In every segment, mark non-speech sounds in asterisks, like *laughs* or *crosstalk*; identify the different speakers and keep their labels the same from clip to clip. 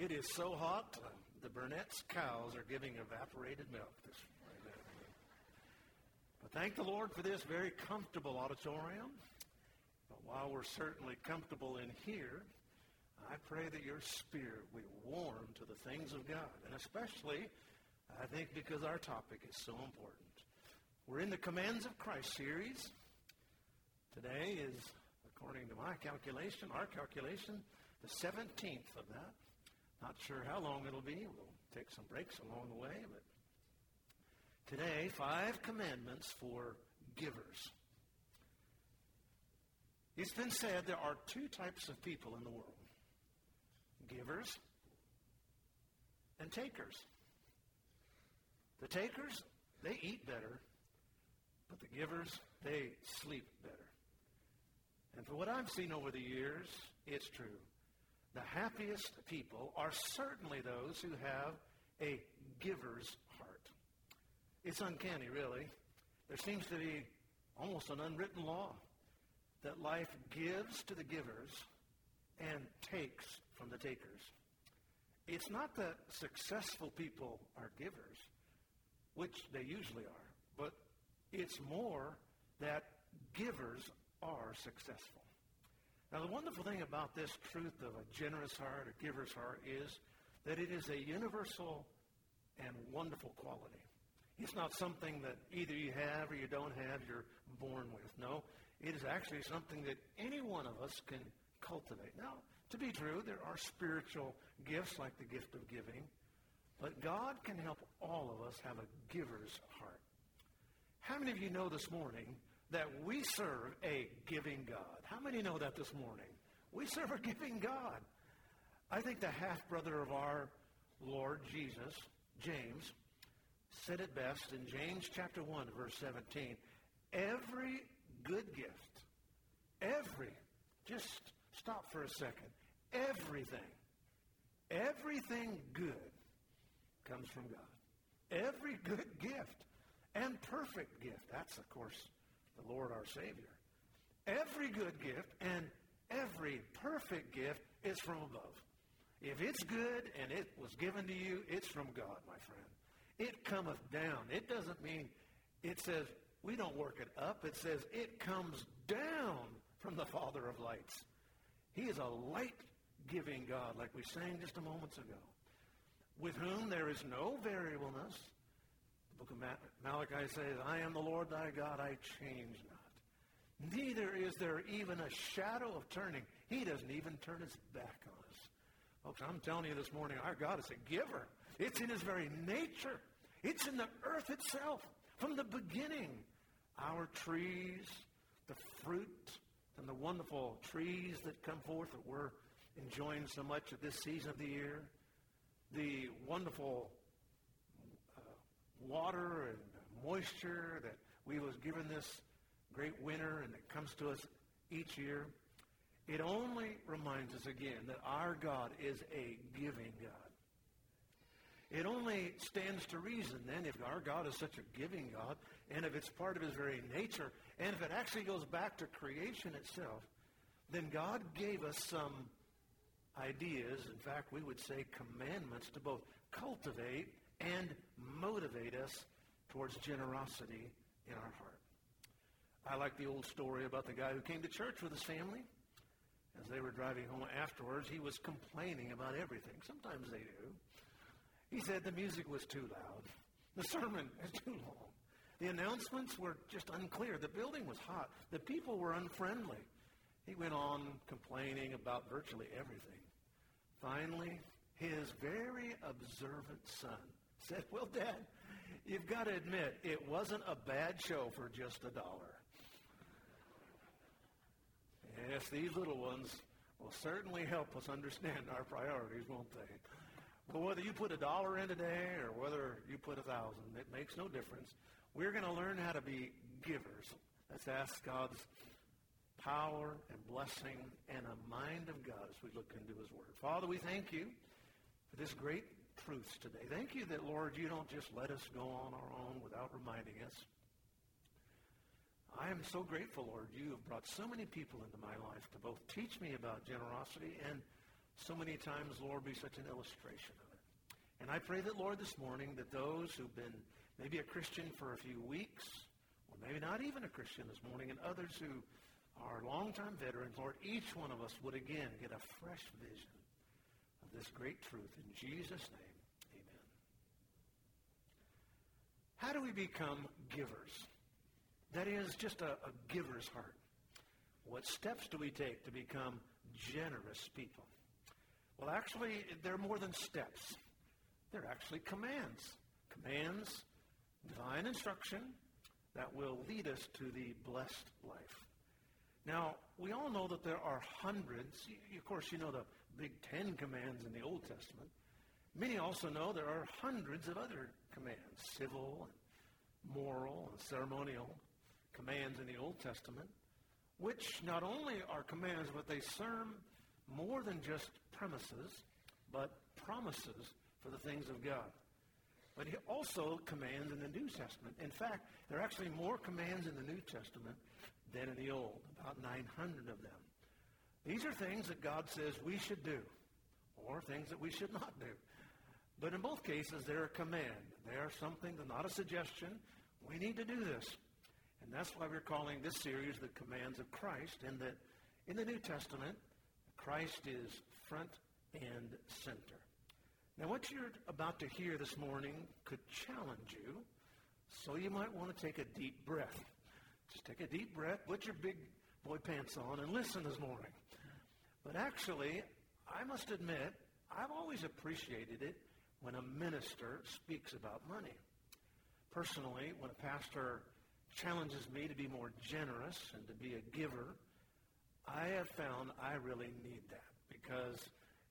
Speaker 1: It is so hot, the Burnett's cows are giving evaporated milk this morning. But thank the Lord for this very comfortable auditorium. But while we're certainly comfortable in here, I pray that your spirit will warm to the things of God, and especially, I think, because our topic is so important. We're in the Commands of Christ series. Today is, according to my calculation, our calculation, the 17th of that. Not sure how long it'll be. We'll take some breaks along the way, but today, five commandments for givers. It's been said there are two types of people in the world givers and takers. The takers, they eat better, but the givers, they sleep better. And for what I've seen over the years, it's true. The happiest people are certainly those who have a giver's heart. It's uncanny, really. There seems to be almost an unwritten law that life gives to the givers and takes from the takers. It's not that successful people are givers, which they usually are, but it's more that givers are successful. Now, the wonderful thing about this truth of a generous heart, a giver's heart, is that it is a universal and wonderful quality. It's not something that either you have or you don't have, you're born with. No, it is actually something that any one of us can cultivate. Now, to be true, there are spiritual gifts like the gift of giving, but God can help all of us have a giver's heart. How many of you know this morning that we serve a giving God? How many know that this morning? We serve a giving God. I think the half brother of our Lord Jesus, James, said it best in James chapter 1, verse 17. Every good gift, every, just stop for a second. Everything, everything good comes from God. Every good gift and perfect gift. That's, of course, the Lord our Savior. Every good gift and every perfect gift is from above. If it's good and it was given to you, it's from God, my friend. It cometh down. It doesn't mean it says we don't work it up. It says it comes down from the Father of lights. He is a light giving God, like we sang just a moment ago, with whom there is no variableness. Book of Malachi says, I am the Lord thy God, I change not. Neither is there even a shadow of turning. He doesn't even turn his back on us. Folks, I'm telling you this morning, our God is a giver. It's in his very nature. It's in the earth itself. From the beginning, our trees, the fruit, and the wonderful trees that come forth that we're enjoying so much at this season of the year, the wonderful water and moisture that we was given this great winter and it comes to us each year, it only reminds us again that our God is a giving God. It only stands to reason then if our God is such a giving God and if it's part of his very nature and if it actually goes back to creation itself, then God gave us some ideas, in fact, we would say commandments to both cultivate and motivate us towards generosity in our heart. I like the old story about the guy who came to church with his family. As they were driving home afterwards, he was complaining about everything. Sometimes they do. He said the music was too loud. The sermon *laughs* is too long. The announcements were just unclear. The building was hot. The people were unfriendly. He went on complaining about virtually everything. Finally, his very observant son said, Well, Dad, you've got to admit, it wasn't a bad show for just a dollar. Yes, these little ones will certainly help us understand our priorities, won't they? But whether you put a dollar in today or whether you put a thousand, it makes no difference. We're going to learn how to be givers. Let's ask God's power and blessing and a mind of God as we look into his word. Father, we thank you for this great truths today. Thank you that, Lord, you don't just let us go on our own without reminding us. I am so grateful, Lord, you have brought so many people into my life to both teach me about generosity and so many times, Lord, be such an illustration of it. And I pray that, Lord, this morning, that those who've been maybe a Christian for a few weeks, or maybe not even a Christian this morning, and others who are longtime veterans, Lord, each one of us would again get a fresh vision of this great truth. In Jesus' name, How do we become givers? That is just a, a giver's heart. What steps do we take to become generous people? Well, actually, they're more than steps. They're actually commands. Commands, divine instruction that will lead us to the blessed life. Now, we all know that there are hundreds. Of course, you know the big Ten Commands in the Old Testament. Many also know there are hundreds of other commands, civil, and moral, and ceremonial commands in the Old Testament, which not only are commands, but they serve more than just premises, but promises for the things of God. But he also commands in the New Testament. In fact, there are actually more commands in the New Testament than in the Old, about 900 of them. These are things that God says we should do, or things that we should not do. But in both cases, they're a command. They are something, they're not a suggestion. We need to do this. And that's why we're calling this series the commands of Christ, in that in the New Testament, Christ is front and center. Now, what you're about to hear this morning could challenge you, so you might want to take a deep breath. Just take a deep breath, put your big boy pants on, and listen this morning. But actually, I must admit, I've always appreciated it when a minister speaks about money. Personally, when a pastor challenges me to be more generous and to be a giver, I have found I really need that because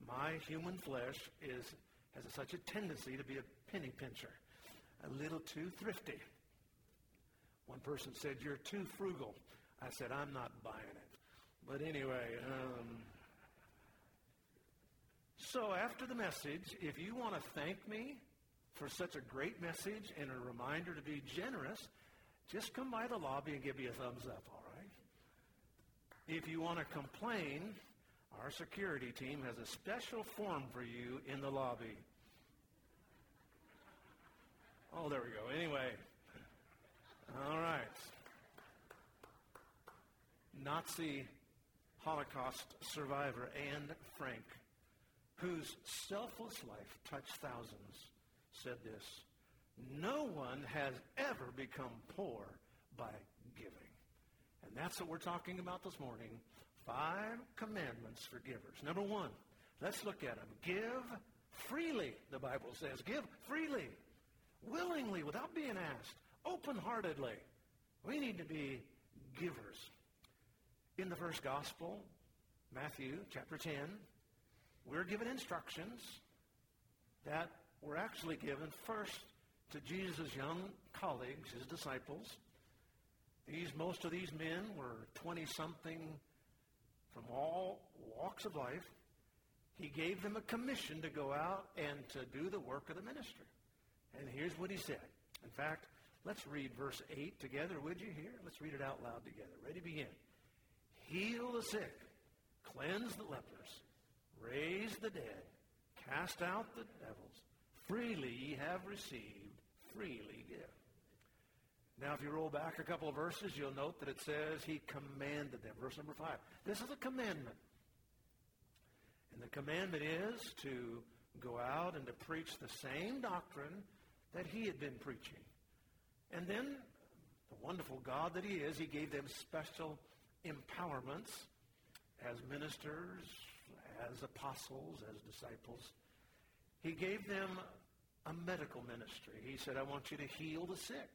Speaker 1: my human flesh is has such a tendency to be a penny pincher, a little too thrifty. One person said, You're too frugal. I said, I'm not buying it. But anyway, um, so after the message, if you want to thank me for such a great message and a reminder to be generous, just come by the lobby and give me a thumbs up, all right? If you want to complain, our security team has a special form for you in the lobby. Oh, there we go. Anyway, all right. Nazi Holocaust survivor Anne Frank, whose selfless life touched thousands, said this No one has ever become poor by giving. And that's what we're talking about this morning. Five commandments for givers. Number one, let's look at them. Give freely, the Bible says. Give freely, willingly, without being asked open-heartedly. We need to be givers. In the first gospel, Matthew chapter 10, we're given instructions that were actually given first to Jesus' young colleagues, his disciples. These, most of these men were 20-something from all walks of life. He gave them a commission to go out and to do the work of the ministry. And here's what he said. In fact, Let's read verse 8 together, would you here? Let's read it out loud together. Ready, to begin. Heal the sick, cleanse the lepers, raise the dead, cast out the devils. Freely ye have received, freely give. Now, if you roll back a couple of verses, you'll note that it says he commanded them. Verse number 5. This is a commandment. And the commandment is to go out and to preach the same doctrine that he had been preaching. And then, the wonderful God that He is, He gave them special empowerments as ministers, as apostles, as disciples. He gave them a medical ministry. He said, I want you to heal the sick.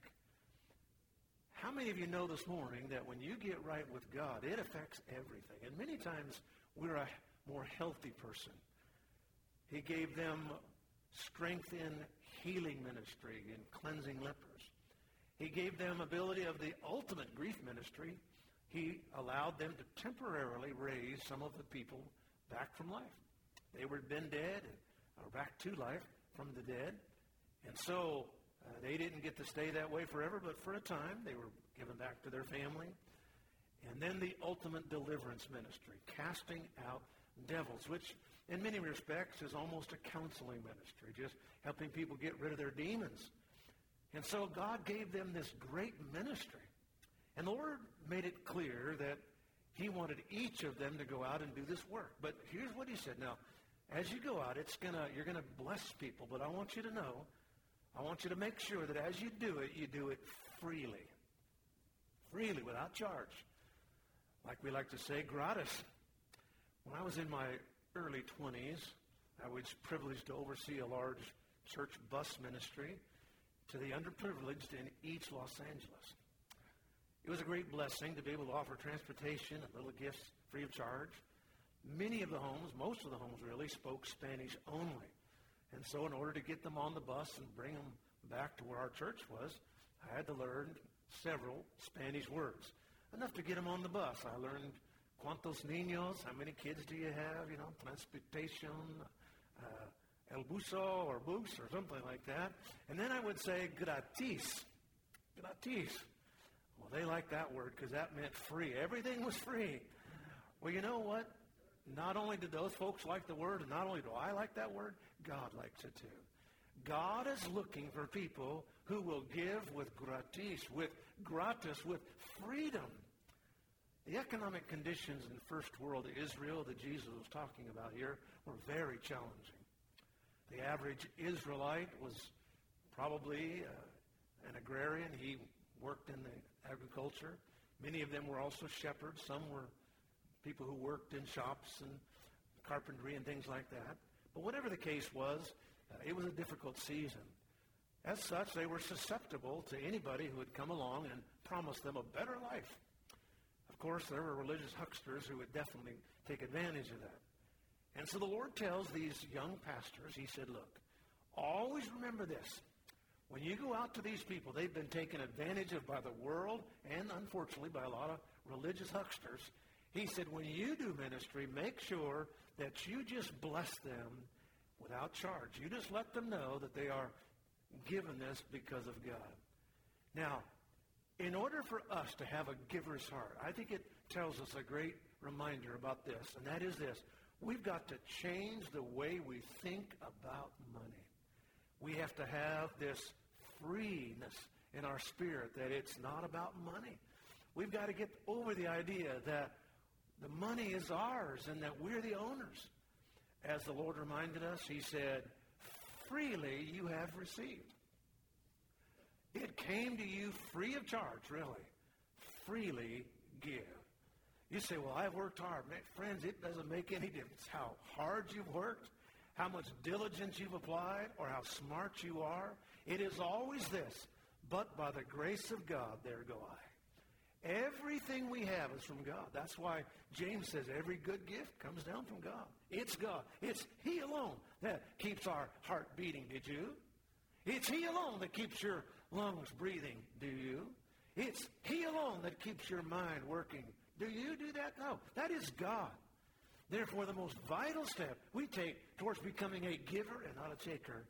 Speaker 1: How many of you know this morning that when you get right with God, it affects everything? And many times we're a more healthy person. He gave them strength in healing ministry and cleansing lepers. He gave them ability of the ultimate grief ministry. He allowed them to temporarily raise some of the people back from life. They were been dead or back to life from the dead. And so uh, they didn't get to stay that way forever, but for a time they were given back to their family. And then the ultimate deliverance ministry, casting out devils, which in many respects is almost a counseling ministry, just helping people get rid of their demons. And so God gave them this great ministry. And the Lord made it clear that he wanted each of them to go out and do this work. But here's what he said. Now, as you go out, it's gonna you're gonna bless people, but I want you to know, I want you to make sure that as you do it, you do it freely. Freely, without charge. Like we like to say, gratis. When I was in my early 20s, I was privileged to oversee a large church bus ministry to the underprivileged in East Los Angeles. It was a great blessing to be able to offer transportation and little gifts free of charge. Many of the homes, most of the homes really, spoke Spanish only. And so in order to get them on the bus and bring them back to where our church was, I had to learn several Spanish words. Enough to get them on the bus. I learned cuántos niños, how many kids do you have, you know, transportation, uh, el buso or bus or something like that. And then I would say gratis. Gratis. Well, they liked that word because that meant free. Everything was free. Well, you know what? Not only did those folks like the word, and not only do I like that word, God likes it too. God is looking for people who will give with gratis, with gratis, with freedom. The economic conditions in first world Israel that Jesus was talking about here were very challenging. The average Israelite was probably uh, an agrarian. He worked in the agriculture. Many of them were also shepherds. Some were people who worked in shops and carpentry and things like that. But whatever the case was, uh, it was a difficult season. As such, they were susceptible to anybody who would come along and promise them a better life. Of course, there were religious hucksters who would definitely take advantage of that. And so the Lord tells these young pastors, he said, look, always remember this. When you go out to these people, they've been taken advantage of by the world and unfortunately by a lot of religious hucksters. He said, when you do ministry, make sure that you just bless them without charge. You just let them know that they are given this because of God. Now, in order for us to have a giver's heart, I think it tells us a great reminder about this, and that is this. We've got to change the way we think about money. We have to have this freeness in our spirit that it's not about money. We've got to get over the idea that the money is ours and that we're the owners. As the Lord reminded us, he said, freely you have received. It came to you free of charge, really. Freely give. You say, well, I've worked hard. Man, friends, it doesn't make any difference how hard you've worked, how much diligence you've applied, or how smart you are. It is always this, but by the grace of God, there go I. Everything we have is from God. That's why James says every good gift comes down from God. It's God. It's He alone that keeps our heart beating. Did you? It's He alone that keeps your lungs breathing. Do you? It's He alone that keeps your mind working. Do you do that? No. That is God. Therefore, the most vital step we take towards becoming a giver and not a taker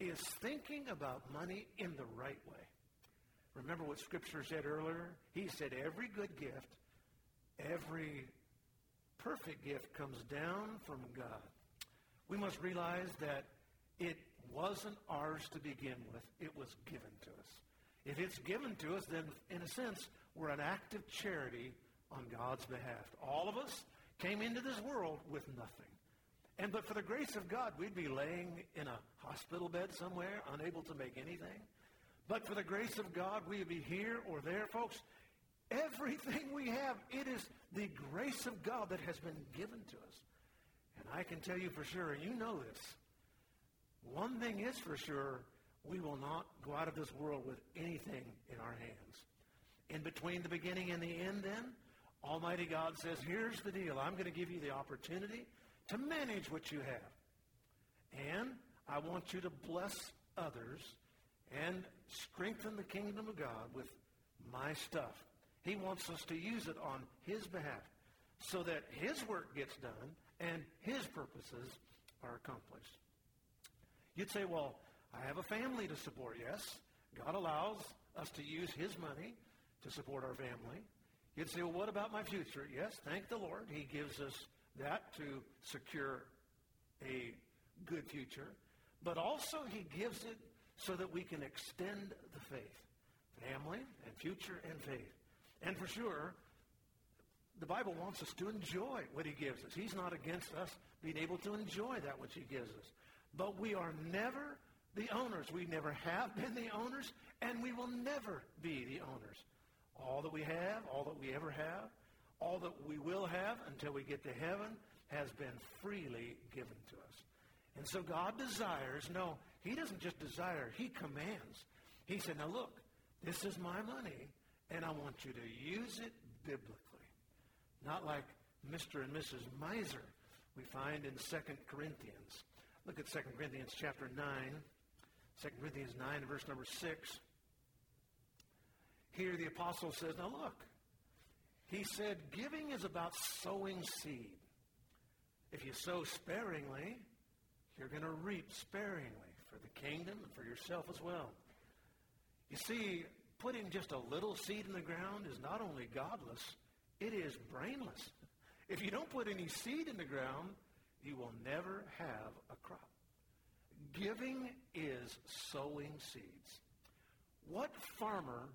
Speaker 1: is thinking about money in the right way. Remember what Scripture said earlier? He said every good gift, every perfect gift comes down from God. We must realize that it wasn't ours to begin with. It was given to us. If it's given to us, then in a sense, we're an act of charity on God's behalf. All of us came into this world with nothing. And but for the grace of God, we'd be laying in a hospital bed somewhere, unable to make anything. But for the grace of God, we'd be here or there, folks. Everything we have, it is the grace of God that has been given to us. And I can tell you for sure, and you know this, One thing is for sure, we will not go out of this world with anything in our hands. In between the beginning and the end, then, Almighty God says, here's the deal. I'm going to give you the opportunity to manage what you have. And I want you to bless others and strengthen the kingdom of God with my stuff. He wants us to use it on his behalf so that his work gets done and his purposes are accomplished. You'd say, well, I have a family to support. Yes, God allows us to use his money to support our family. You'd say, well, what about my future? Yes, thank the Lord. He gives us that to secure a good future. But also he gives it so that we can extend the faith. Family and future and faith. And for sure, the Bible wants us to enjoy what he gives us. He's not against us being able to enjoy that which he gives us. But we are never the owners. We never have been the owners, and we will never be the owners. All that we have, all that we ever have, all that we will have until we get to heaven has been freely given to us. And so God desires, no, he doesn't just desire, he commands. He said, now look, this is my money, and I want you to use it biblically. Not like Mr. and Mrs. Miser we find in 2 Corinthians. Look at 2 Corinthians chapter 9. 2 Corinthians 9, verse number 6. Here the apostle says, now look, he said, giving is about sowing seed. If you sow sparingly, you're going to reap sparingly for the kingdom and for yourself as well. You see, putting just a little seed in the ground is not only godless, it is brainless. If you don't put any seed in the ground, you will never have a crop. Giving is sowing seeds. What farmer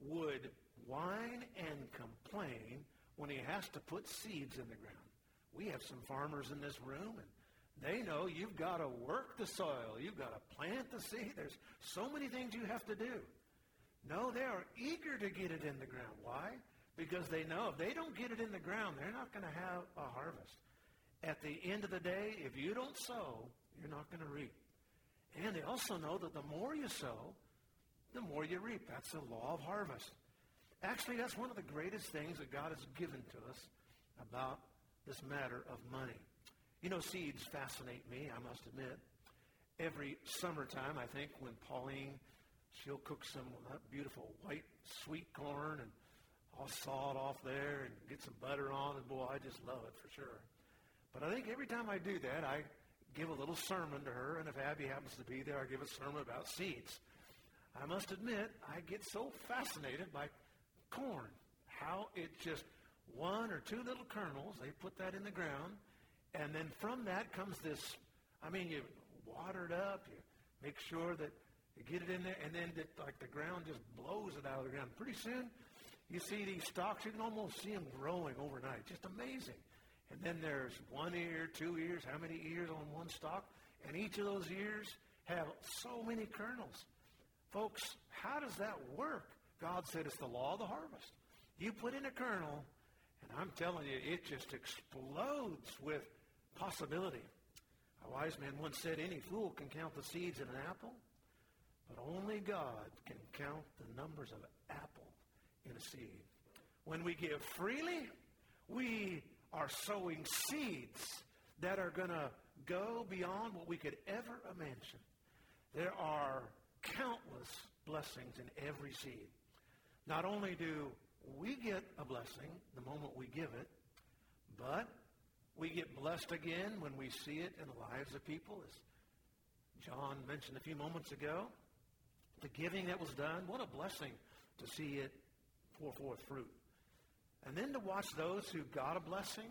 Speaker 1: would whine and complain when he has to put seeds in the ground? We have some farmers in this room, and they know you've got to work the soil. You've got to plant the seed. There's so many things you have to do. No, they are eager to get it in the ground. Why? Because they know if they don't get it in the ground, they're not going to have a harvest. At the end of the day, if you don't sow, you're not going to reap. And they also know that the more you sow, the more you reap. That's the law of harvest. Actually, that's one of the greatest things that God has given to us about this matter of money. You know, seeds fascinate me, I must admit. Every summertime, I think, when Pauline, she'll cook some beautiful white sweet corn and I'll saw it off there and get some butter on, and boy, I just love it for sure. But I think every time I do that, I give a little sermon to her, and if Abby happens to be there, I give a sermon about seeds. I must admit, I get so fascinated by corn, how it just one or two little kernels, they put that in the ground, and then from that comes this, I mean, you water it up, you make sure that you get it in there, and then like the ground just blows it out of the ground. Pretty soon, you see these stalks, you can almost see them growing overnight. Just amazing. And then there's one ear, two ears, how many ears on one stalk? And each of those ears have so many kernels. Folks, how does that work? God said it's the law of the harvest. You put in a kernel, and I'm telling you, it just explodes with possibility. A wise man once said, any fool can count the seeds in an apple, but only God can count the numbers of apples in a seed. When we give freely, we are sowing seeds that are going to go beyond what we could ever imagine. There are countless blessings in every seed. Not only do we get a blessing the moment we give it, but we get blessed again when we see it in the lives of people. As John mentioned a few moments ago, the giving that was done, what a blessing to see it pour forth fruit. And then to watch those who got a blessing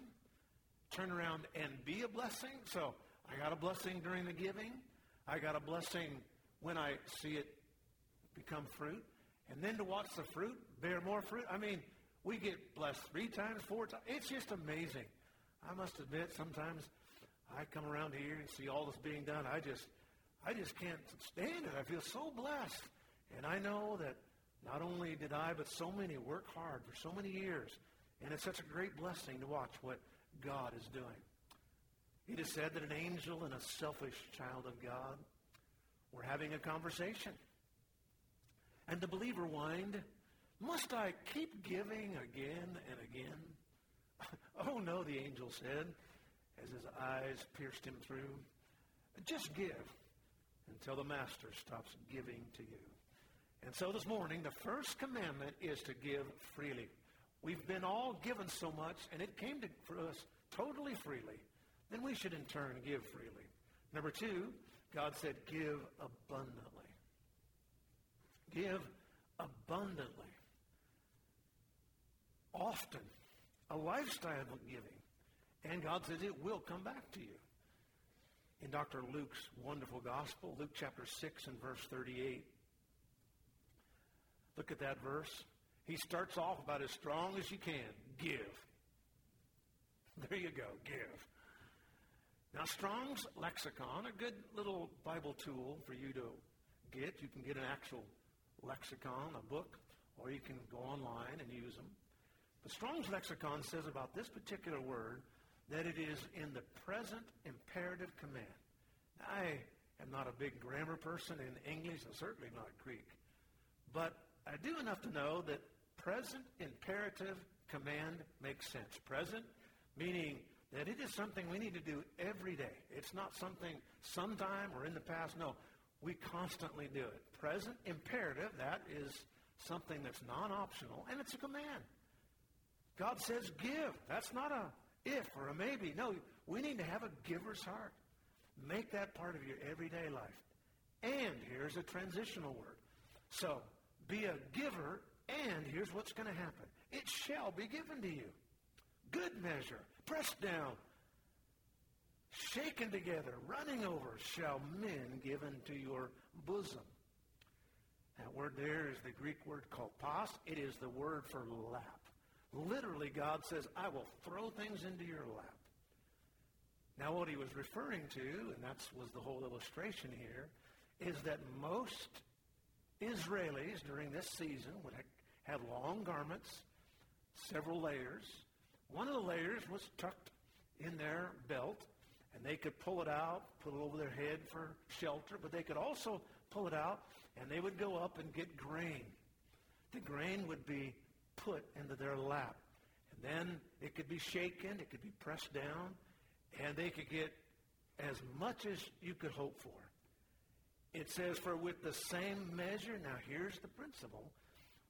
Speaker 1: turn around and be a blessing. So I got a blessing during the giving. I got a blessing when I see it become fruit. And then to watch the fruit bear more fruit. I mean, we get blessed three times, four times. It's just amazing. I must admit, sometimes I come around here and see all this being done. I just, I just can't stand it. I feel so blessed. And I know that not only did I, but so many work hard for so many years. And it's such a great blessing to watch what God is doing. It is said that an angel and a selfish child of God We're having a conversation. And the believer whined, Must I keep giving again and again? *laughs* oh, no, the angel said, as his eyes pierced him through. Just give until the master stops giving to you. And so this morning, the first commandment is to give freely. We've been all given so much, and it came to, for us totally freely. Then we should in turn give freely. Number two, God said, give abundantly. Give abundantly. Often. A lifestyle of giving. And God says it will come back to you. In Dr. Luke's wonderful gospel, Luke chapter 6 and verse 38. Look at that verse. He starts off about as strong as you can. Give. There you go. Give. Now, Strong's Lexicon, a good little Bible tool for you to get. You can get an actual lexicon, a book, or you can go online and use them. The Strong's Lexicon says about this particular word that it is in the present imperative command. I am not a big grammar person in English, and certainly not Greek. But I do enough to know that present imperative command makes sense. Present meaning that it is something we need to do every day. It's not something sometime or in the past. No, we constantly do it. Present imperative, that is something that's non-optional, and it's a command. God says give. That's not a if or a maybe. No, we need to have a giver's heart. Make that part of your everyday life. And here's a transitional word. So, be a giver, and here's what's going to happen. It shall be given to you. Good measure, pressed down, shaken together, running over, shall men given to your bosom. That word there is the Greek word kolpos. It is the word for lap. Literally, God says, I will throw things into your lap. Now, what he was referring to, and that was the whole illustration here, is that most Israelis during this season would have long garments, several layers, one of the layers was tucked in their belt, and they could pull it out, put it over their head for shelter, but they could also pull it out, and they would go up and get grain. The grain would be put into their lap. And then it could be shaken, it could be pressed down, and they could get as much as you could hope for. It says, for with the same measure, now here's the principle,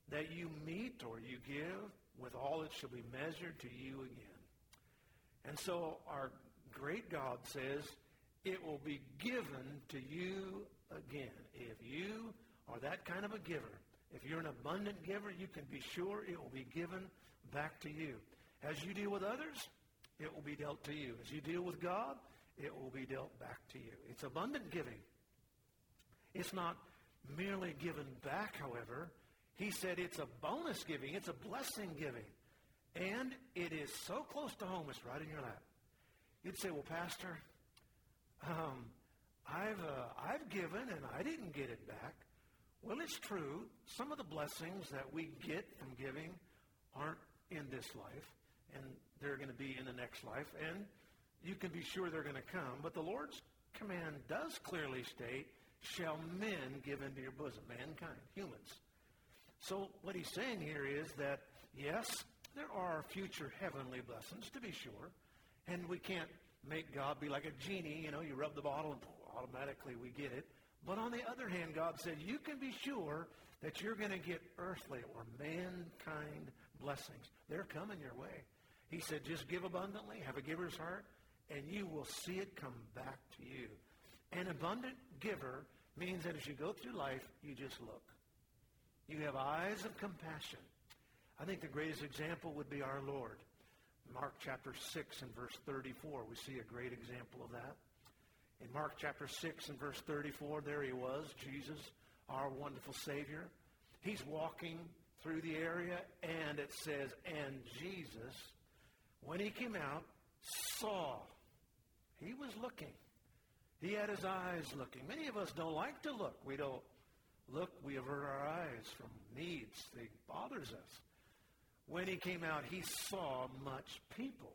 Speaker 1: that you meet or you give, with all it shall be measured to you again. And so our great God says, it will be given to you again. If you are that kind of a giver, if you're an abundant giver, you can be sure it will be given back to you. As you deal with others, it will be dealt to you. As you deal with God, it will be dealt back to you. It's abundant giving. It's not merely given back, however. He said it's a bonus giving, it's a blessing giving. And it is so close to home, it's right in your lap. You'd say, well, Pastor, um, I've, uh, I've given and I didn't get it back. Well, it's true. Some of the blessings that we get from giving aren't in this life, and they're going to be in the next life, and you can be sure they're going to come. But the Lord's command does clearly state, shall men give into your bosom, mankind, humans. So what he's saying here is that, yes, there are future heavenly blessings, to be sure, and we can't make God be like a genie. You know, you rub the bottle and automatically we get it. But on the other hand, God said, you can be sure that you're going to get earthly or mankind blessings. They're coming your way. He said, just give abundantly, have a giver's heart, and you will see it come back to you. An abundant giver means that as you go through life, you just look. You have eyes of compassion. I think the greatest example would be our Lord. Mark chapter 6 and verse 34, we see a great example of that. In Mark chapter 6 and verse 34, there he was, Jesus, our wonderful Savior. He's walking through the area, and it says, and Jesus, when he came out, saw. He was looking. He had his eyes looking. Many of us don't like to look. We don't look, we avert our eyes from needs. They bothers us. When he came out, he saw much people.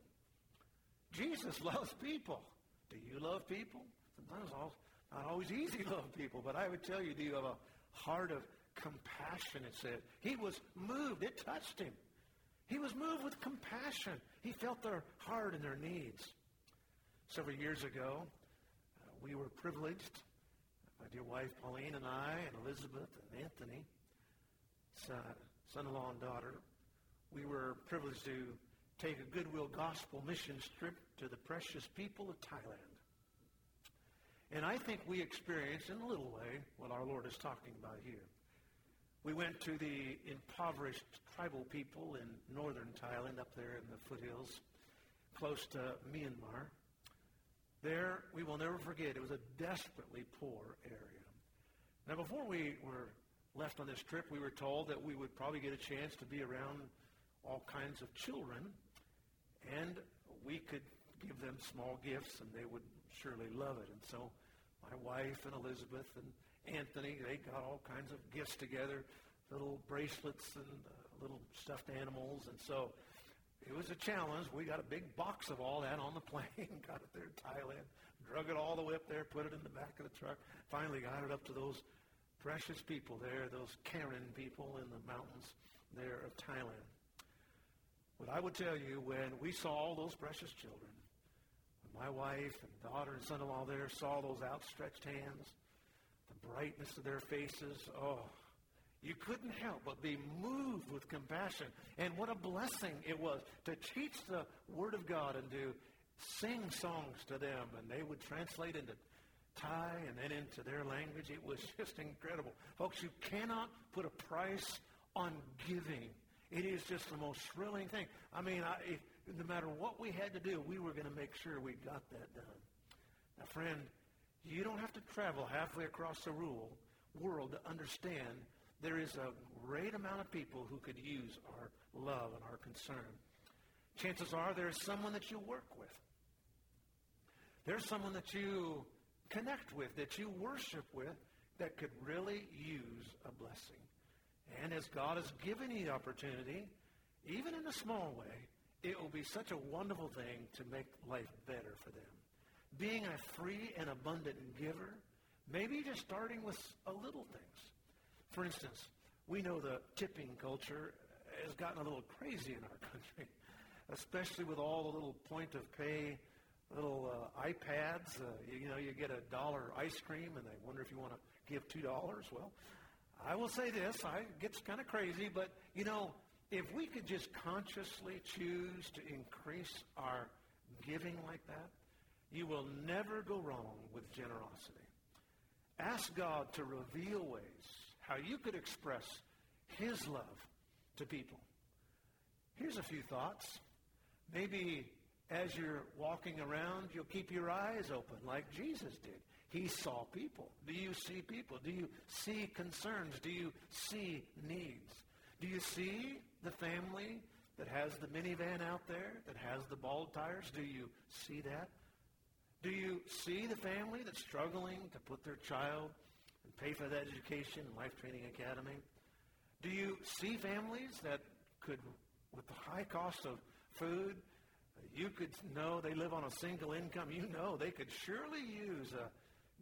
Speaker 1: Jesus *laughs* loves people. Do you love people? Sometimes not always easy *laughs* to love people, but I would tell you, do you have a heart of compassion, it said. He was moved. It touched him. He was moved with compassion. He felt their heart and their needs. Several years ago, uh, we were privileged, my dear wife Pauline and I, and Elizabeth and Anthony, son-in-law and daughter, we were privileged to take a Goodwill Gospel mission trip to the precious people of Thailand. And I think we experienced, in a little way, what our Lord is talking about here. We went to the impoverished tribal people in northern Thailand, up there in the foothills, close to Myanmar. There, we will never forget, it was a desperately poor area. Now, before we were left on this trip, we were told that we would probably get a chance to be around all kinds of children, and we could give them small gifts, and they would surely love it. And so my wife and Elizabeth and Anthony, they got all kinds of gifts together, little bracelets and uh, little stuffed animals. And so it was a challenge. We got a big box of all that on the plane, *laughs* got it there in Thailand, drug it all the way up there, put it in the back of the truck, finally got it up to those precious people there, those Karen people in the mountains there of Thailand. But I would tell you, when we saw all those precious children, when my wife and daughter and son-in-law there saw those outstretched hands, the brightness of their faces. Oh, you couldn't help but be moved with compassion. And what a blessing it was to teach the Word of God and to sing songs to them. And they would translate into Thai and then into their language. It was *laughs* just incredible. Folks, you cannot put a price on giving. It is just the most thrilling thing. I mean, I, if, no matter what we had to do, we were going to make sure we got that done. Now, friend, you don't have to travel halfway across the rural world to understand there is a great amount of people who could use our love and our concern. Chances are there's someone that you work with. There's someone that you connect with, that you worship with, that could really use a blessing. And as God has given you the opportunity, even in a small way, it will be such a wonderful thing to make life better for them being a free and abundant giver, maybe just starting with a little things. For instance, we know the tipping culture has gotten a little crazy in our *laughs* country, especially with all the little point of pay little uh, iPads. Uh, you, you know, you get a dollar ice cream, and they wonder if you want to give two dollars. Well, I will say this: I it gets kind of crazy, but you know, if we could just consciously choose to increase our giving like that, you will never go wrong with generosity. Ask God to reveal ways how you could express his love to people. Here's a few thoughts. Maybe as you're walking around, you'll keep your eyes open like Jesus did. He saw people. Do you see people? Do you see concerns? Do you see needs? Do you see the family that has the minivan out there, that has the bald tires? Do you see that? Do you see the family that's struggling to put their child and pay for that education in Life Training Academy? Do you see families that could, with the high cost of food, you could know they live on a single income. You know they could surely use a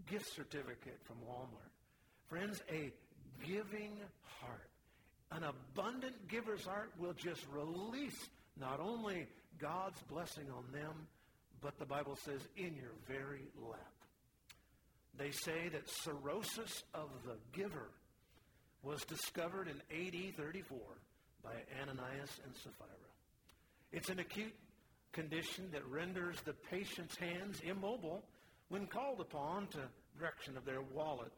Speaker 1: gift certificate from Walmart. Friends, a giving heart, an abundant giver's heart will just release not only God's blessing on them, but the Bible says in your very lap. They say that cirrhosis of the giver was discovered in AD 34 by Ananias and Sapphira. It's an acute condition that renders the patient's hands immobile when called upon to direction of their wallet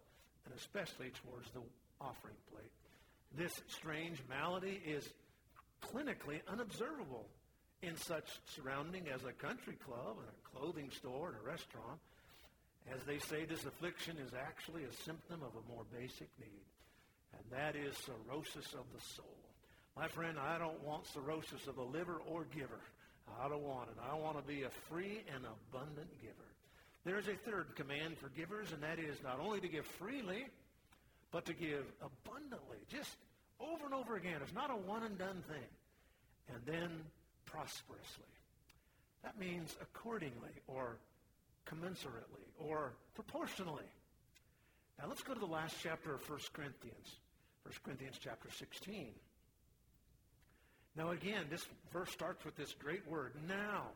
Speaker 1: and especially towards the offering plate. This strange malady is clinically unobservable in such surrounding as a country club and a clothing store and a restaurant. As they say, this affliction is actually a symptom of a more basic need, and that is cirrhosis of the soul. My friend, I don't want cirrhosis of the liver or giver. I don't want it. I want to be a free and abundant giver. There is a third command for givers, and that is not only to give freely, but to give abundantly, just over and over again. It's not a one and done thing. And then prosperously. That means accordingly or commensurately or proportionally. Now let's go to the last chapter of 1 Corinthians. 1 Corinthians chapter 16. Now again, this verse starts with this great word, now.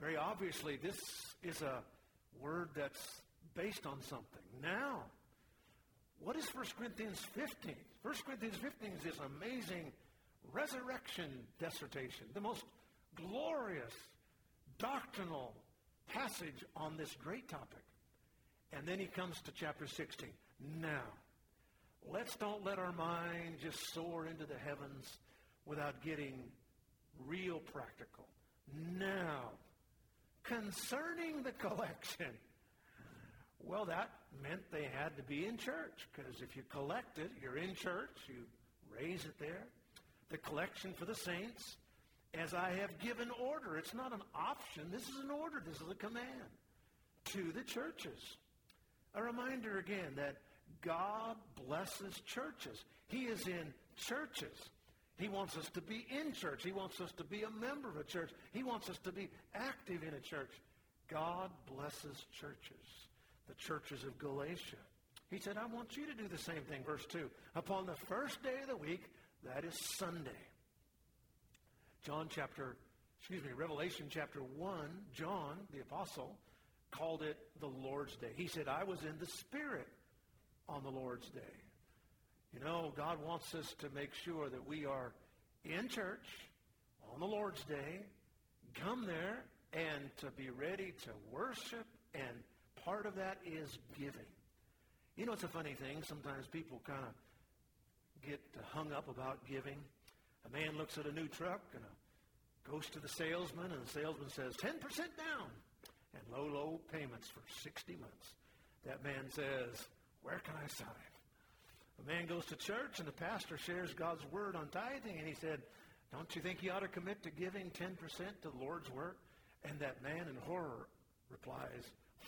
Speaker 1: Very obviously, this is a word that's based on something. Now. What is 1 Corinthians 15? 1 Corinthians 15 is this amazing resurrection dissertation, the most glorious doctrinal passage on this great topic. And then he comes to chapter 16. Now, let's don't let our mind just soar into the heavens without getting real practical. Now, concerning the collection, well, that meant they had to be in church because if you collect it, you're in church, you raise it there. The collection for the saints, as I have given order. It's not an option. This is an order. This is a command to the churches. A reminder again that God blesses churches. He is in churches. He wants us to be in church. He wants us to be a member of a church. He wants us to be active in a church. God blesses churches, the churches of Galatia. He said, I want you to do the same thing. Verse 2. Upon the first day of the week, that is Sunday. John chapter, excuse me, Revelation chapter 1, John, the apostle, called it the Lord's Day. He said, I was in the Spirit on the Lord's Day. You know, God wants us to make sure that we are in church on the Lord's Day, come there, and to be ready to worship, and part of that is giving. You know, it's a funny thing. Sometimes people kind of get hung up about giving. A man looks at a new truck and goes to the salesman, and the salesman says, 10% down and low, low payments for 60 months. That man says, Where can I sign? A man goes to church, and the pastor shares God's word on tithing, and he said, Don't you think you ought to commit to giving 10% to the Lord's work? And that man in horror replies,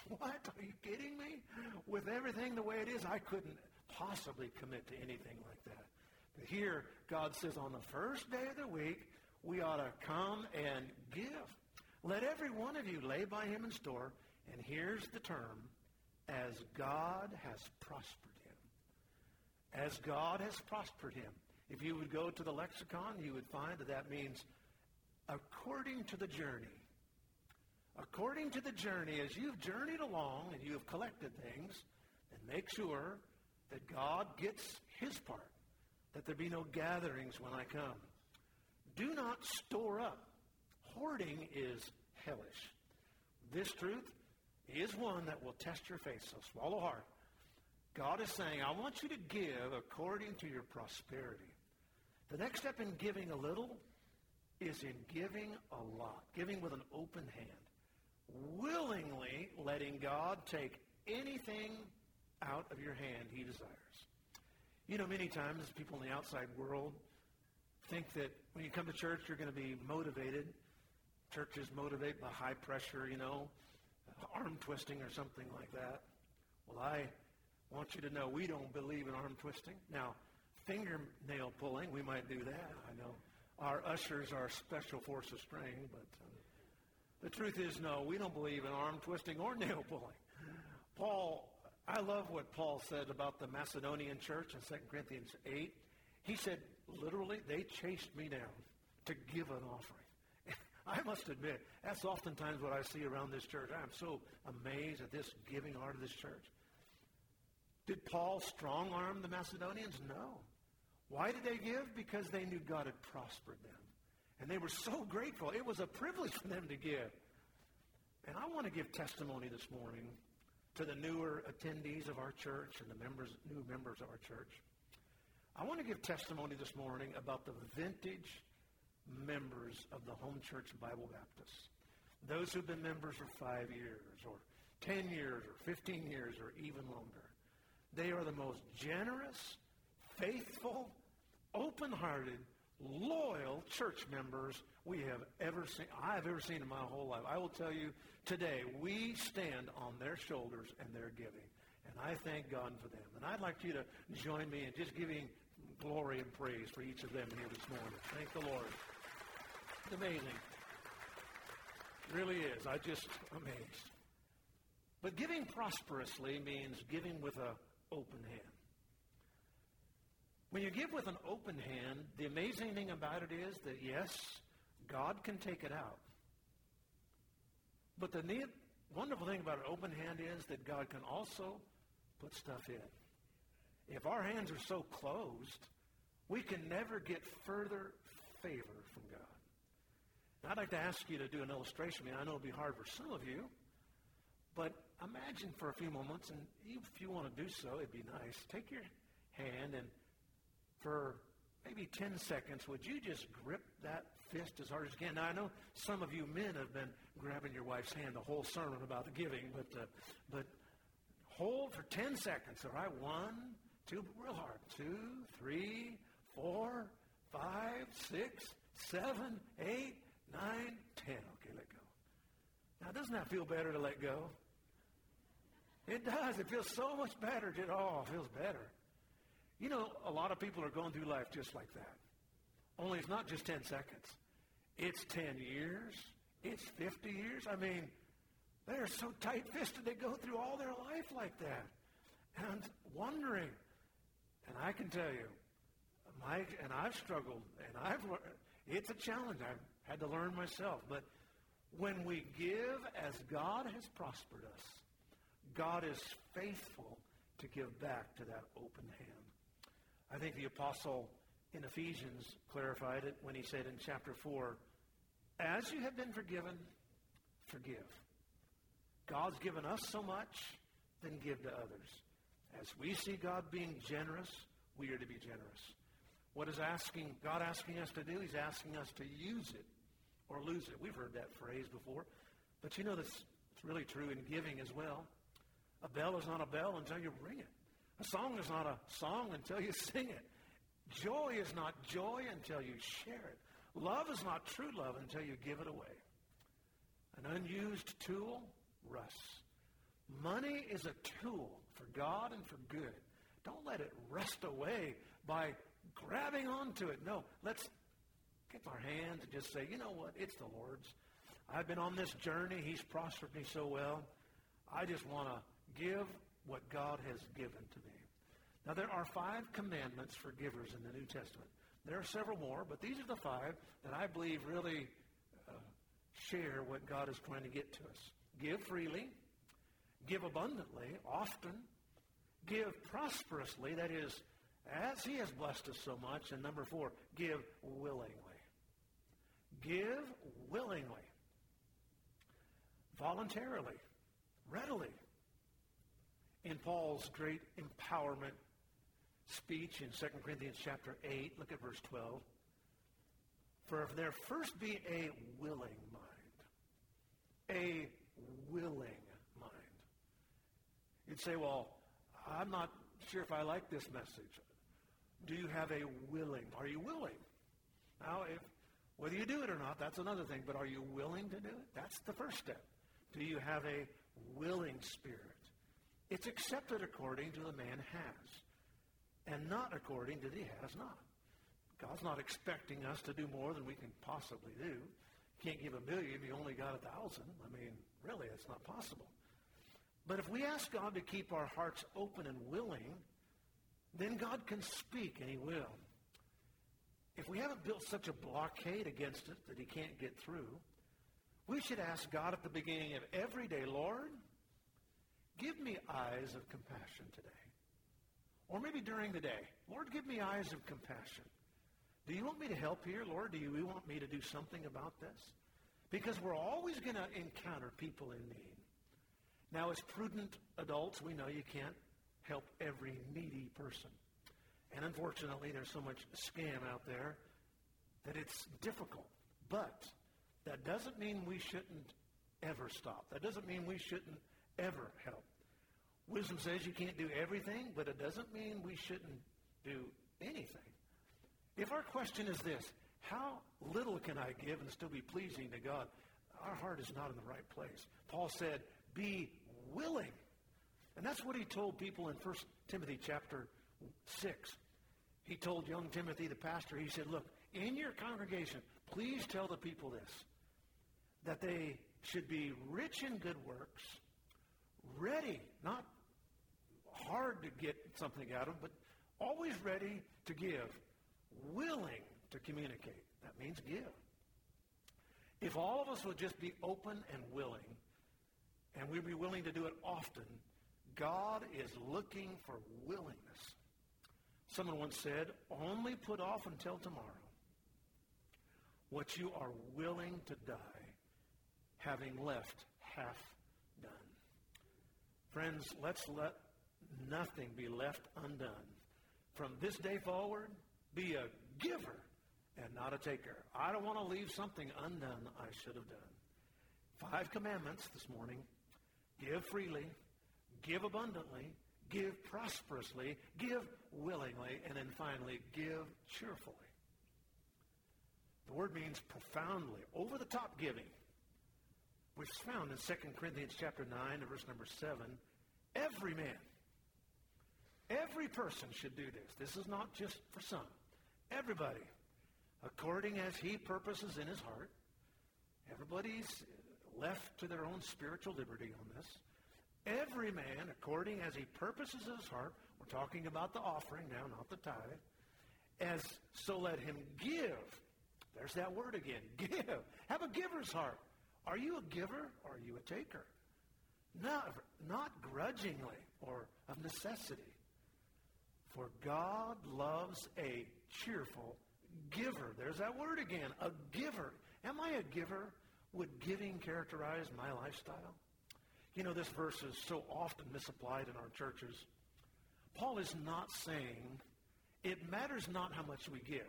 Speaker 1: What? Are you kidding me? With everything the way it is, I couldn't possibly commit to anything like that. But here, God says on the first day of the week, we ought to come and give. Let every one of you lay by him in store, and here's the term, as God has prospered. As God has prospered him. If you would go to the lexicon, you would find that that means according to the journey. According to the journey, as you've journeyed along and you have collected things, then make sure that God gets his part, that there be no gatherings when I come. Do not store up. Hoarding is hellish. This truth is one that will test your faith, so swallow hard. God is saying, I want you to give according to your prosperity. The next step in giving a little is in giving a lot, giving with an open hand, willingly letting God take anything out of your hand he desires. You know, many times people in the outside world think that when you come to church, you're going to be motivated. Churches motivate by high pressure, you know, arm twisting or something like that. Well, I want you to know we don't believe in arm twisting. Now, fingernail pulling, we might do that. I know our ushers are special force of strength, but uh, the truth is, no, we don't believe in arm twisting or *laughs* nail pulling. Paul, I love what Paul said about the Macedonian church in 2 Corinthians 8. He said, literally, they chased me down to give an offering. *laughs* I must admit, that's oftentimes what I see around this church. I'm so amazed at this giving art of this church. Did Paul strong arm the Macedonians? No. Why did they give? Because they knew God had prospered them. And they were so grateful. It was a privilege for them to give. And I want to give testimony this morning to the newer attendees of our church and the members, new members of our church. I want to give testimony this morning about the vintage members of the Home Church Bible Baptist. Those who've been members for five years or 10 years or 15 years or even longer. They are the most generous, faithful, open-hearted, loyal church members we have ever seen. I have ever seen in my whole life. I will tell you today, we stand on their shoulders and their giving. And I thank God for them. And I'd like you to join me in just giving glory and praise for each of them here this morning. Thank the Lord. It's amazing. Really is. I just amazed. But giving prosperously means giving with an open hand. When you give with an open hand, the amazing thing about it is that yes, God can take it out. But the neat, wonderful thing about an open hand is that God can also put stuff in. If our hands are so closed, we can never get further favor from God. I'd like to ask you to do an illustration. I know it'll be hard for some of you, but imagine for a few moments, and if you want to do so, it'd be nice. Take your hand and for maybe 10 seconds, would you just grip that fist as hard as you can? Now, I know some of you men have been grabbing your wife's hand the whole sermon about the giving, but, uh, but hold for 10 seconds, all right? One, two, real hard. Two, three, four, five, six, seven, eight, nine, ten. Okay, let go. Now, doesn't that feel better to let go? It does. It feels so much better. It all feels better. You know, a lot of people are going through life just like that. Only it's not just 10 seconds. It's 10 years. It's 50 years. I mean, they're so tight-fisted they go through all their life like that. And wondering. And I can tell you, my, and I've struggled, and I've, learned. it's a challenge. I've had to learn myself. But when we give as God has prospered us, God is faithful to give back to that open hand. I think the apostle in Ephesians clarified it when he said in chapter 4, as you have been forgiven, forgive. God's given us so much, then give to others. As we see God being generous, we are to be generous. What is asking God asking us to do? He's asking us to use it or lose it. We've heard that phrase before. But you know that's it's really true in giving as well. A bell is not a bell until you ring it. A song is not a song until you *laughs* sing it. Joy is not joy until you share it. Love is not true love until you give it away. An unused tool rusts. Money is a tool for God and for good. Don't let it rust away by grabbing onto it. No, let's get our hands and just say, you know what? It's the Lord's. I've been on this journey. He's prospered me so well. I just want to give what God has given to me. Now, there are five commandments for givers in the New Testament. There are several more, but these are the five that I believe really uh, share what God is trying to get to us. Give freely, give abundantly, often, give prosperously, that is, as He has blessed us so much. And number four, give willingly. Give willingly, voluntarily, readily. In Paul's great empowerment speech in 2 Corinthians chapter 8, look at verse 12. For if there first be a willing mind, a willing mind. You'd say, well, I'm not sure if I like this message. Do you have a willing? Are you willing? Now, if, whether you do it or not, that's another thing, but are you willing to do it? That's the first step. Do you have a willing spirit? It's accepted according to the man has, and not according to the has not. God's not expecting us to do more than we can possibly do. Can't give a million you only got a thousand. I mean, really, it's not possible. But if we ask God to keep our hearts open and willing, then God can speak, and he will. If we haven't built such a blockade against it that he can't get through, we should ask God at the beginning of every day, Lord, give me eyes of compassion today. Or maybe during the day, Lord, give me eyes of compassion. Do you want me to help here, Lord? Do you want me to do something about this? Because we're always going to encounter people in need. Now, as prudent adults, we know you can't help every needy person. And unfortunately, there's so much scam out there that it's difficult. But that doesn't mean we shouldn't ever stop. That doesn't mean we shouldn't ever help. Wisdom says you can't do everything, but it doesn't mean we shouldn't do anything. If our question is this, how little can I give and still be pleasing to God? Our heart is not in the right place. Paul said, be willing and that's what he told people in 1 Timothy chapter 6. He told young Timothy, the pastor, he said, look, in your congregation, please tell the people this, that they should be rich in good works, ready, not hard to get something out of, but always ready to give, willing to communicate. That means give. If all of us would just be open and willing, and we'd be willing to do it often, God is looking for willingness. Someone once said, only put off until tomorrow what you are willing to die, having left half. Friends, let's let nothing be left undone. From this day forward, be a giver and not a taker. I don't want to leave something undone I should have done. Five commandments this morning. Give freely, give abundantly, give prosperously, give willingly, and then finally, give cheerfully. The word means profoundly, over the top giving, which is found in 2 Corinthians chapter 9 and verse number 7. Every man, every person should do this. This is not just for some. Everybody, according as he purposes in his heart. Everybody's left to their own spiritual liberty on this. Every man, according as he purposes in his heart, we're talking about the offering now, not the tithe, as so let him give there's that word again. Give. Have a giver's heart. Are you a giver or are you a taker? Not, not grudgingly or of necessity. For God loves a cheerful giver. There's that word again. A giver. Am I a giver? Would giving characterize my lifestyle? You know, this verse is so often misapplied in our churches. Paul is not saying it matters not how much we give.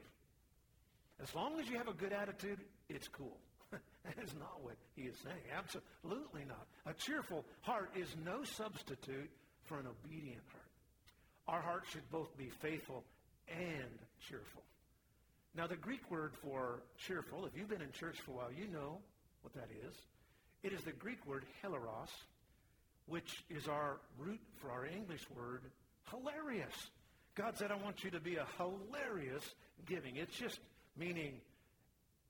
Speaker 1: As long as you have a good attitude, it's cool. *laughs* that is not what he is saying. Absolutely not. A cheerful heart is no substitute for an obedient heart. Our heart should both be faithful and cheerful. Now, the Greek word for cheerful, if you've been in church for a while, you know what that is. It is the Greek word hilaros, which is our root for our English word hilarious. God said, I want you to be a hilarious giving. It's just meaning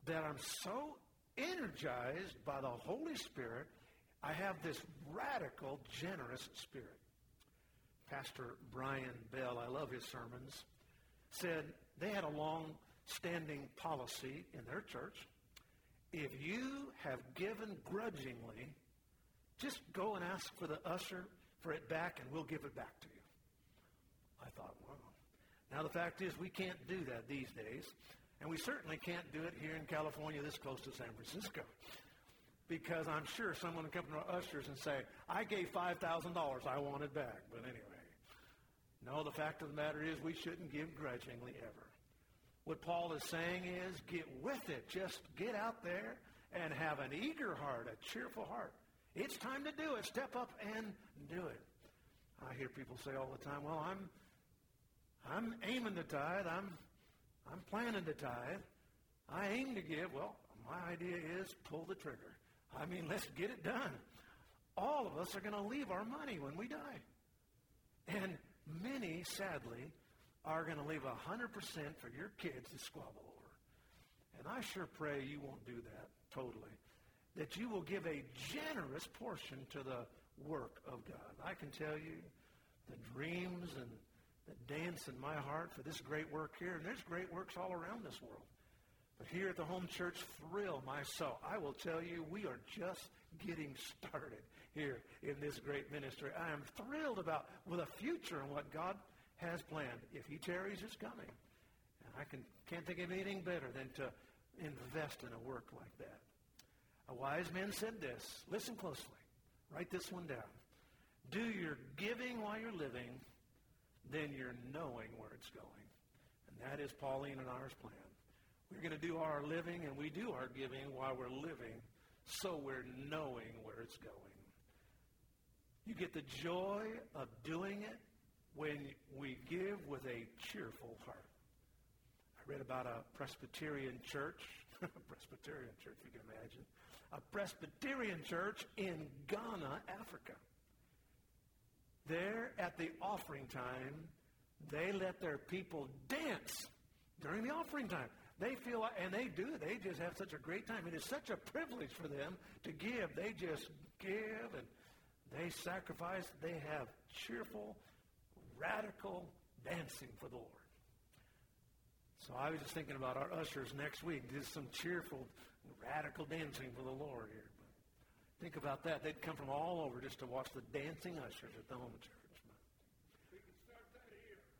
Speaker 1: that I'm so energized by the Holy Spirit, I have this radical, generous spirit. Pastor Brian Bell, I love his sermons, said they had a long standing policy in their church. If you have given grudgingly, just go and ask for the usher for it back and we'll give it back to you. I thought, wow. Now the fact is we can't do that these days. And we certainly can't do it here in California this close to San Francisco. Because I'm sure someone would come to our ushers and say, I gave $5,000, I want it back. But anyway, no, the fact of the matter is we shouldn't give grudgingly ever. What Paul is saying is get with it. Just get out there and have an eager heart, a cheerful heart. It's time to do it. Step up and do it. I hear people say all the time, well, I'm I'm aiming to tithe. I'm I'm planning to tithe. I aim to give. Well, my idea is pull the trigger. I mean, let's get it done. All of us are going to leave our money when we die. And many, sadly, are going to leave 100% for your kids to squabble over. And I sure pray you won't do that totally. That you will give a generous portion to the work of God. I can tell you the dreams and that dance in my heart for this great work here. And there's great works all around this world. But here at the home church, thrill my soul. I will tell you, we are just getting started here in this great ministry. I am thrilled about with a future and what God has planned. If he tarries, it's coming. And I can, can't think of anything better than to invest in a work like that. A wise man said this. Listen closely. Write this one down. Do your giving while you're living then you're knowing where it's going. And that is Pauline and ours plan. We're going to do our living, and we do our giving while we're living, so we're knowing where it's going. You get the joy of doing it when we give with a cheerful heart. I read about a Presbyterian church, a *laughs* Presbyterian church, you can imagine, a Presbyterian church in Ghana, Africa. There at the offering time, they let their people dance during the offering time. They feel like, and they do, they just have such a great time. It is such a privilege for them to give. They just give, and They sacrifice. They have cheerful, radical dancing for the Lord. So I was just thinking about our ushers next week. Just some cheerful, radical dancing for the Lord here. Think about that. They'd come from all over just to watch the dancing ushers at the home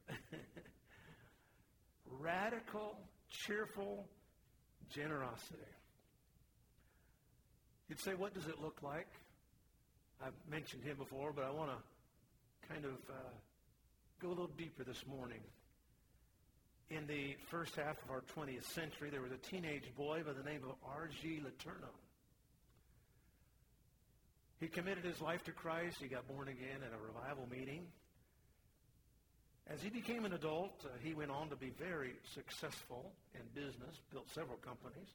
Speaker 1: church. *laughs* Radical, cheerful generosity. You'd say, what does it look like? I've mentioned him before, but I want to kind of uh, go a little deeper this morning. In the first half of our 20th century, there was a teenage boy by the name of R.G. Letourneau. He committed his life to Christ. He got born again at a revival meeting. As he became an adult, uh, he went on to be very successful in business, built several companies.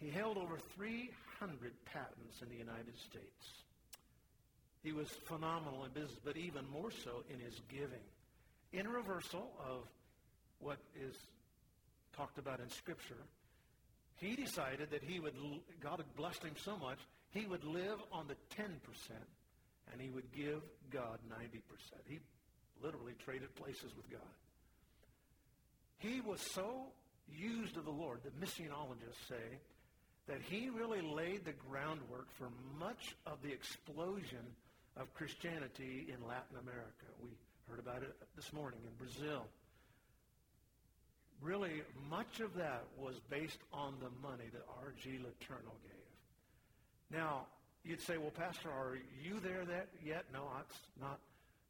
Speaker 1: He held over 300 patents in the United States. He was phenomenal in business, but even more so in his giving. In reversal of what is talked about in Scripture, he decided that he would, God had blessed him so much, he would live on the 10% and he would give God 90%. He literally traded places with God. He was so used of the Lord, the missiologists say, that he really laid the groundwork for much of the explosion of Christianity in Latin America. We heard about it this morning in Brazil. Really, much of that was based on the money that R.G. Letourneau gave. Now, you'd say, well, Pastor, are you there that yet? No, that's not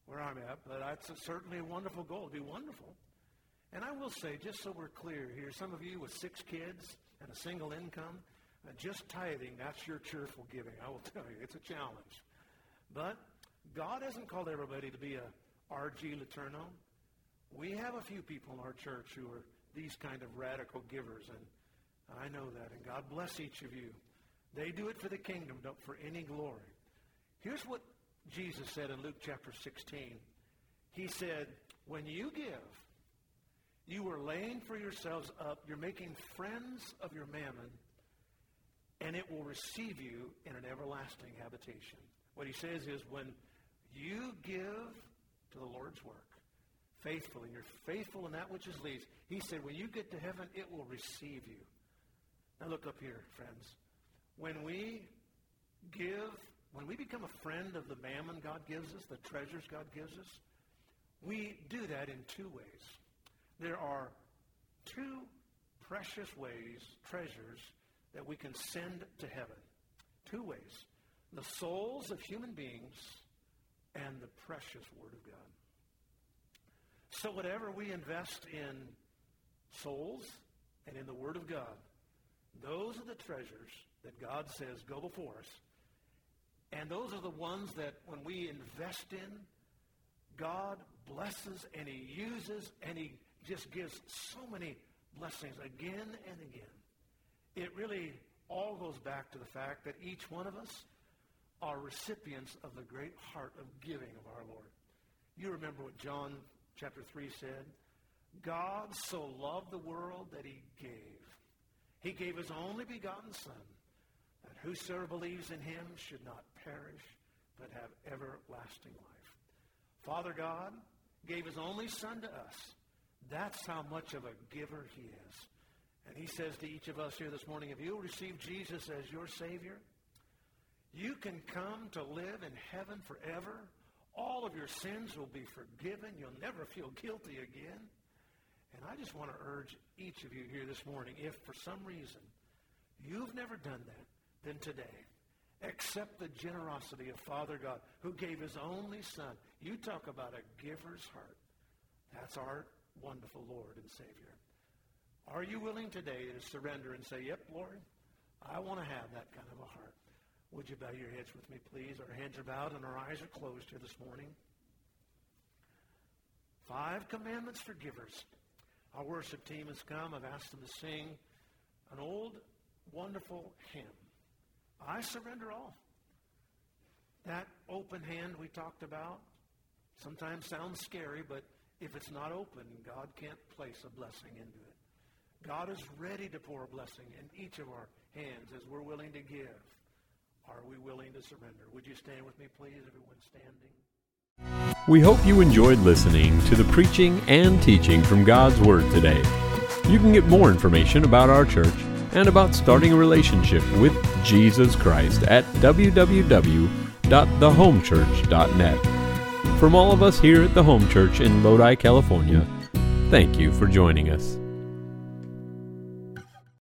Speaker 1: where I'm at, but that's certainly a wonderful goal. It'd be wonderful. And I will say, just so we're clear here, some of you with six kids and a single income, uh, just tithing, that's your cheerful giving. I will *laughs* tell you, it's a challenge. But God hasn't called everybody to be a R.G. Letourneau. We have a few people in our church who are these kind of radical givers, and I know that. And God bless each of you. They do it for the kingdom, not for any glory. Here's what Jesus said in Luke chapter 16. He said, when you give, you are laying for yourselves up, you're making friends of your mammon, and it will receive you in an everlasting habitation. What he says is when you give to the Lord's work, faithfully, you're faithful in that which is least, he said, when you get to heaven, it will receive you. Now look up here, friends. When we give, when we become a friend of the mammon God gives us, the treasures God gives us, we do that in two ways. There are two precious ways, treasures, that we can send to heaven. Two ways. The souls of human beings and the precious Word of God. So whatever we invest in souls and in the Word of God, those are the treasures that God says go before us. And those are the ones that when we invest in, God blesses and he uses and he just gives so many blessings again and again. It really all goes back to the fact that each one of us are recipients of the great heart of giving of our Lord. You remember what John chapter 3 said? God so loved the world that he gave. He gave his only begotten Son, whosoever believes in him should not perish, but have everlasting life. Father God gave his only Son to us. That's how much of a giver he is. And he says to each of us here this morning, if you'll receive Jesus as your Savior, you can come to live in heaven forever. All of your sins will be forgiven. You'll never feel guilty again. And I just want to urge each of you here this morning, if for some reason you've never done that, then today, accept the generosity of Father God who gave his only Son. You talk about a giver's heart. That's our wonderful Lord and Savior. Are you willing today to surrender and say, Yep, Lord, I want to have that kind of a heart? Would you bow your heads with me, please? Our hands are bowed and our eyes are closed here this morning. Five commandments for givers. Our worship team has come. I've asked them to sing an old, wonderful hymn. I surrender all. That open hand we talked about sometimes sounds scary, but if it's not open, God can't place a blessing into it. God is ready to pour a blessing in each of our hands as we're willing to give. Are we willing to surrender? Would you stand with me, please? Everyone standing.
Speaker 2: We hope you enjoyed listening to the preaching and teaching from God's Word today. You can get more information about our church and about starting a relationship with Jesus Christ at www.thehomechurch.net. From all of us here at the Home Church in Lodi, California, thank you for joining us.